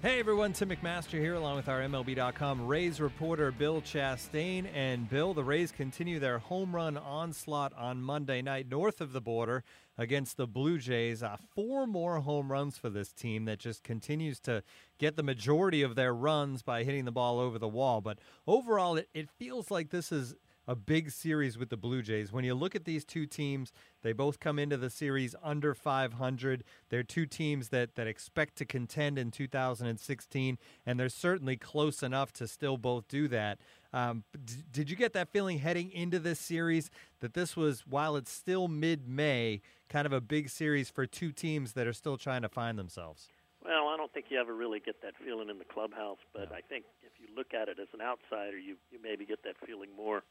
Hey everyone, Tim McMaster here, along with our MLB.com Rays reporter Bill Chastain. And Bill, the Rays continue their home run onslaught on Monday night north of the border against the Blue Jays. Uh, four more home runs for this team that just continues to get the majority of their runs by hitting the ball over the wall. But overall, it, it feels like this is a big series with the Blue Jays. When you look at these two teams, they both come into the series under 500. They're two teams that that expect to contend in 2016, and they're certainly close enough to still both do that. Um, d- did you get that feeling heading into this series that this was, while it's still mid-May, kind of a big series for two teams that are still trying to find themselves? Well, I don't think you ever really get that feeling in the clubhouse, but I think if you look at it as an outsider, you you maybe get that feeling more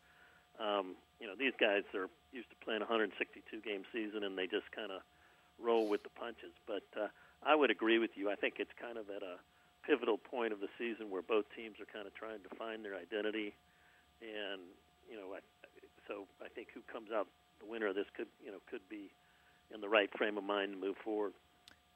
um, you know, these guys are used to playing a 162 game season, and they just kind of roll with the punches. But uh, I would agree with you. I think it's kind of at a pivotal point of the season where both teams are kind of trying to find their identity, and you know, I, so I think who comes out the winner of this could you know could be in the right frame of mind to move forward.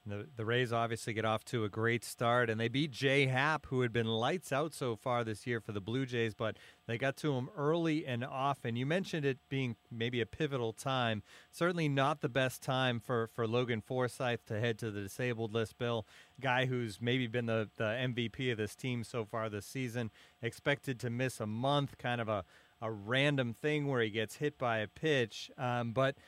The, the Rays obviously get off to a great start, and they beat Jay Happ, who had been lights out so far this year for the Blue Jays, but they got to him early and often. You mentioned it being maybe a pivotal time. Certainly not the best time for, for Logan Forsythe to head to the disabled list, Bill. Guy who's maybe been the, the MVP of this team so far this season. Expected to miss a month, kind of a, a random thing where he gets hit by a pitch. Um, but –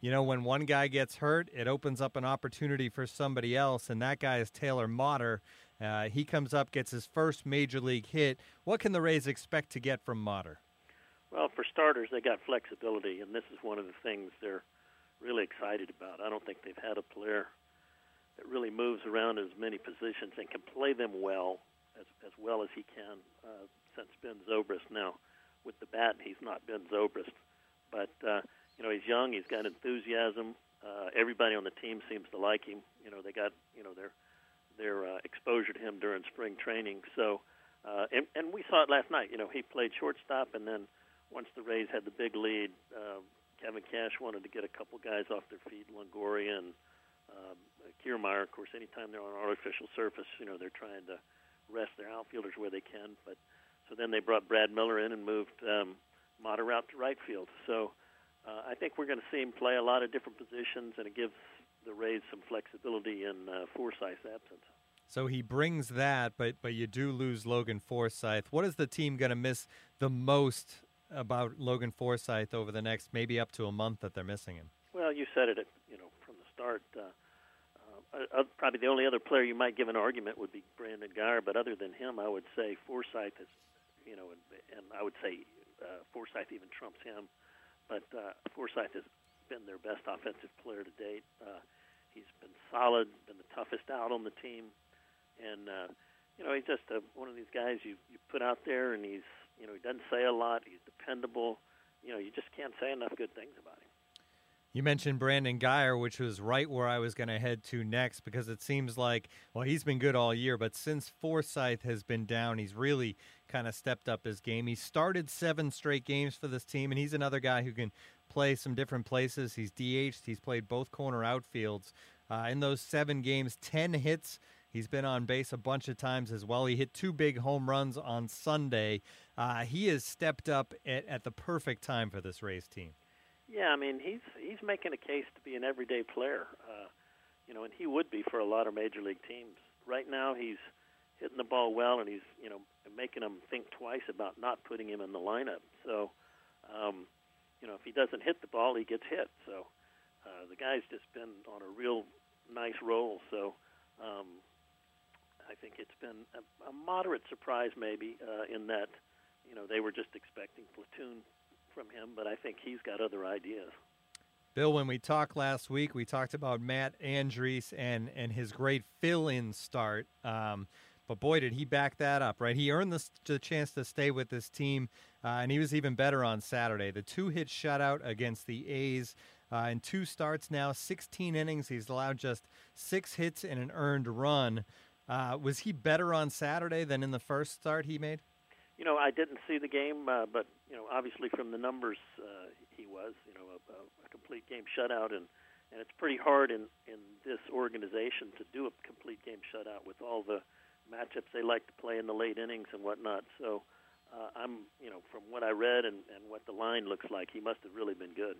you know, when one guy gets hurt, it opens up an opportunity for somebody else, and that guy is Taylor Motter. Uh, he comes up, gets his first major league hit. What can the Rays expect to get from Motter? Well, for starters, they got flexibility, and this is one of the things they're really excited about. I don't think they've had a player that really moves around as many positions and can play them well, as, as well as he can, uh, since Ben Zobrist. Now, with the bat, he's not Ben Zobrist, but uh, you know, he's young. He's got enthusiasm. Uh, everybody on the team seems to like him. You know, they got you know their their uh, exposure to him during spring training. So, uh, and and we saw it last night. You know, he played shortstop, and then once the Rays had the big lead, uh, Kevin Cash wanted to get a couple guys off their feet. Longoria and uh, Kiermaier, of course, anytime they're on artificial surface, you know, they're trying to rest their outfielders where they can. But so then they brought Brad Miller in and moved um, Motter out to right field. So uh, I think we're going to see him play a lot of different positions, and it gives the Rays some flexibility in uh, Forsythe's absence. So he brings that, but but you do lose Logan Forsythe. What is the team going to miss the most about Logan Forsythe over the next maybe up to a month that they're missing him? Well, you said it, you know, from the start. Uh, uh, uh, probably the only other player you might give an argument would be Brandon Guyer, but other than him, I would say Forsythe is, you know, and, and I would say uh, Forsythe even trumps him. But uh, Forsythe has been their best offensive player to date. Uh, he's been solid, been the toughest out on the team, and uh, you know he's just a, one of these guys you you put out there, and he's you know he doesn't say a lot. He's dependable. You know you just can't say enough good things about him. You mentioned Brandon Guyer, which was right where I was going to head to next because it seems like, well, he's been good all year, but since Forsythe has been down, he's really kind of stepped up his game. He started seven straight games for this team, and he's another guy who can play some different places. He's DH'd, he's played both corner outfields. Uh, in those seven games, 10 hits. He's been on base a bunch of times as well. He hit two big home runs on Sunday. Uh, he has stepped up at, at the perfect time for this Rays team. Yeah, I mean he's he's making a case to be an everyday player, uh, you know, and he would be for a lot of major league teams. Right now, he's hitting the ball well, and he's you know making them think twice about not putting him in the lineup. So, um, you know, if he doesn't hit the ball, he gets hit. So, uh, the guy's just been on a real nice roll. So, um, I think it's been a, a moderate surprise, maybe, uh, in that you know they were just expecting platoon from him, but I think he's got other ideas. Bill, when we talked last week, we talked about Matt Andriese and and his great fill-in start. Um, but boy, did he back that up, right? He earned the, the chance to stay with this team, uh, and he was even better on Saturday. The two-hit shutout against the A's uh, in two starts now, 16 innings. He's allowed just six hits and an earned run. Uh, was he better on Saturday than in the first start he made? You know, I didn't see the game, uh, but you know, obviously from the numbers, uh, he was. You know, a, a complete game shutout, and and it's pretty hard in in this organization to do a complete game shutout with all the matchups they like to play in the late innings and whatnot. So uh, I'm, you know, from what I read and, and what the line looks like, he must have really been good.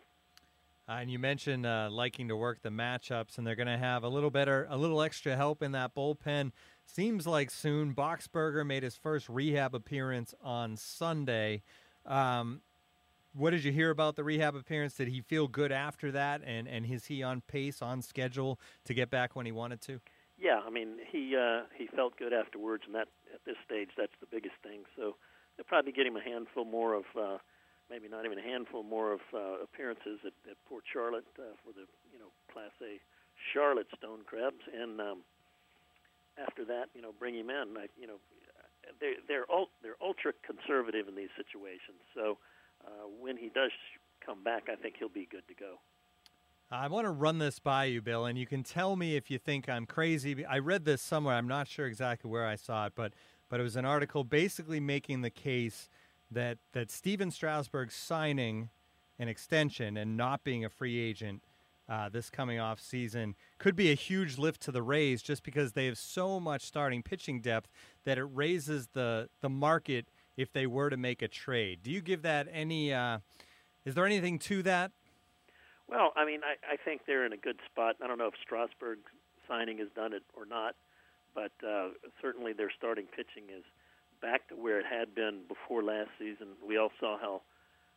Uh, and you mentioned uh, liking to work the matchups, and they're going to have a little better, a little extra help in that bullpen. Seems like soon. Boxberger made his first rehab appearance on Sunday. Um, what did you hear about the rehab appearance? Did he feel good after that, and and is he on pace, on schedule to get back when he wanted to? Yeah, I mean he uh, he felt good afterwards, and that at this stage that's the biggest thing. So they'll probably get him a handful more of, uh, maybe not even a handful more of uh, appearances at, at Port Charlotte uh, for the you know Class A Charlotte Stone Crabs, and um, after that, you know, bring him in. I, you know, they they're ul- they're ultra conservative in these situations. So uh, when he does come back, I think he'll be good to go. I want to run this by you, Bill, and you can tell me if you think I'm crazy. I read this somewhere. I'm not sure exactly where I saw it, but but it was an article basically making the case that that Stephen Strasburg signing an extension and not being a free agent uh, this coming off season could be a huge lift to the Rays just because they have so much starting pitching depth that it raises the the market if they were to make a trade. Do you give that any? Uh, is there anything to that? Well, I mean, I, I think they're in a good spot. I don't know if Strasburg signing has done it or not, but uh, certainly their starting pitching is back to where it had been before last season. We all saw how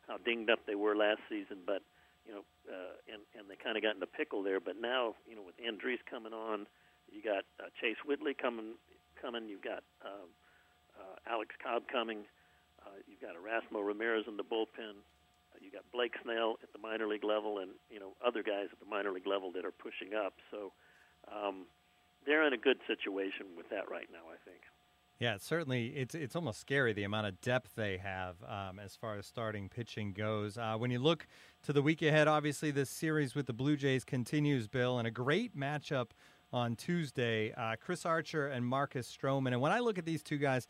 how dinged up they were last season, but you know, uh, and and they kind of got in the pickle there. But now, you know, with Andriese coming on, you got uh, Chase Whitley coming coming. You've got uh, uh, Alex Cobb coming. Uh, you've got Erasmo Ramirez in the bullpen you got Blake Snell at the minor league level, and you know other guys at the minor league level that are pushing up. So um, they're in a good situation with that right now, I think. Yeah, certainly. It's it's almost scary the amount of depth they have um, as far as starting pitching goes. Uh, when you look to the week ahead, obviously this series with the Blue Jays continues, Bill, and a great matchup on Tuesday. Uh, Chris Archer and Marcus Stroman. And when I look at these two guys,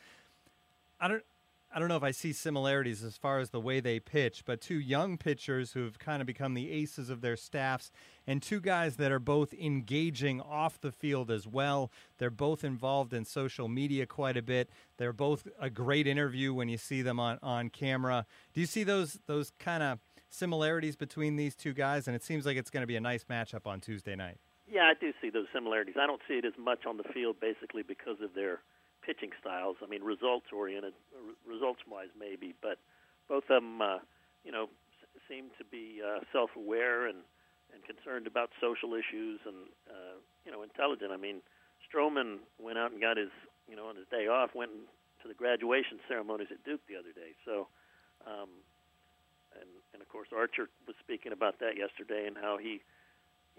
I don't I don't know if I see similarities as far as the way they pitch, but two young pitchers who've kind of become the aces of their staffs, and two guys that are both engaging off the field as well. They're both involved in social media quite a bit. They're both a great interview when you see them on, on camera. Do you see those those kind of similarities between these two guys? And it seems like it's going to be a nice matchup on Tuesday night. Yeah, I do see those similarities. I don't see it as much on the field, basically because of their pitching styles. I mean, results oriented, results wise maybe, but both of them, uh, you know, s- seem to be uh, self aware and and concerned about social issues and uh, you know intelligent. I mean, Stroman went out and got his you know on his day off went to the graduation ceremonies at Duke the other day. So, um, and and of course Archer was speaking about that yesterday and how he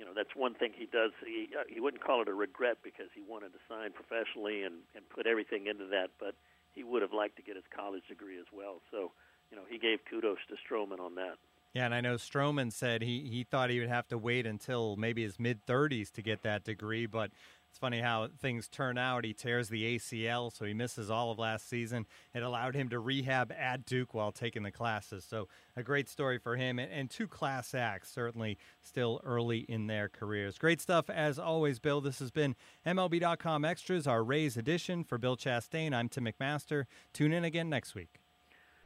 you know that's one thing he does. He uh, he wouldn't call it a regret because he wanted to sign professionally and and put everything into that, but he would have liked to get his college degree as well. So, you know, he gave kudos to Stroman on that. Yeah, and I know Stroman said he, he thought he would have to wait until maybe his mid 30s to get that degree, but it's funny how things turn out. He tears the ACL, so he misses all of last season. It allowed him to rehab at Duke while taking the classes. So, a great story for him. And, and two class acts, certainly still early in their careers. Great stuff as always, Bill. This has been MLB.com Extras, our Rays edition. For Bill Chastain, I'm Tim McMaster. Tune in again next week.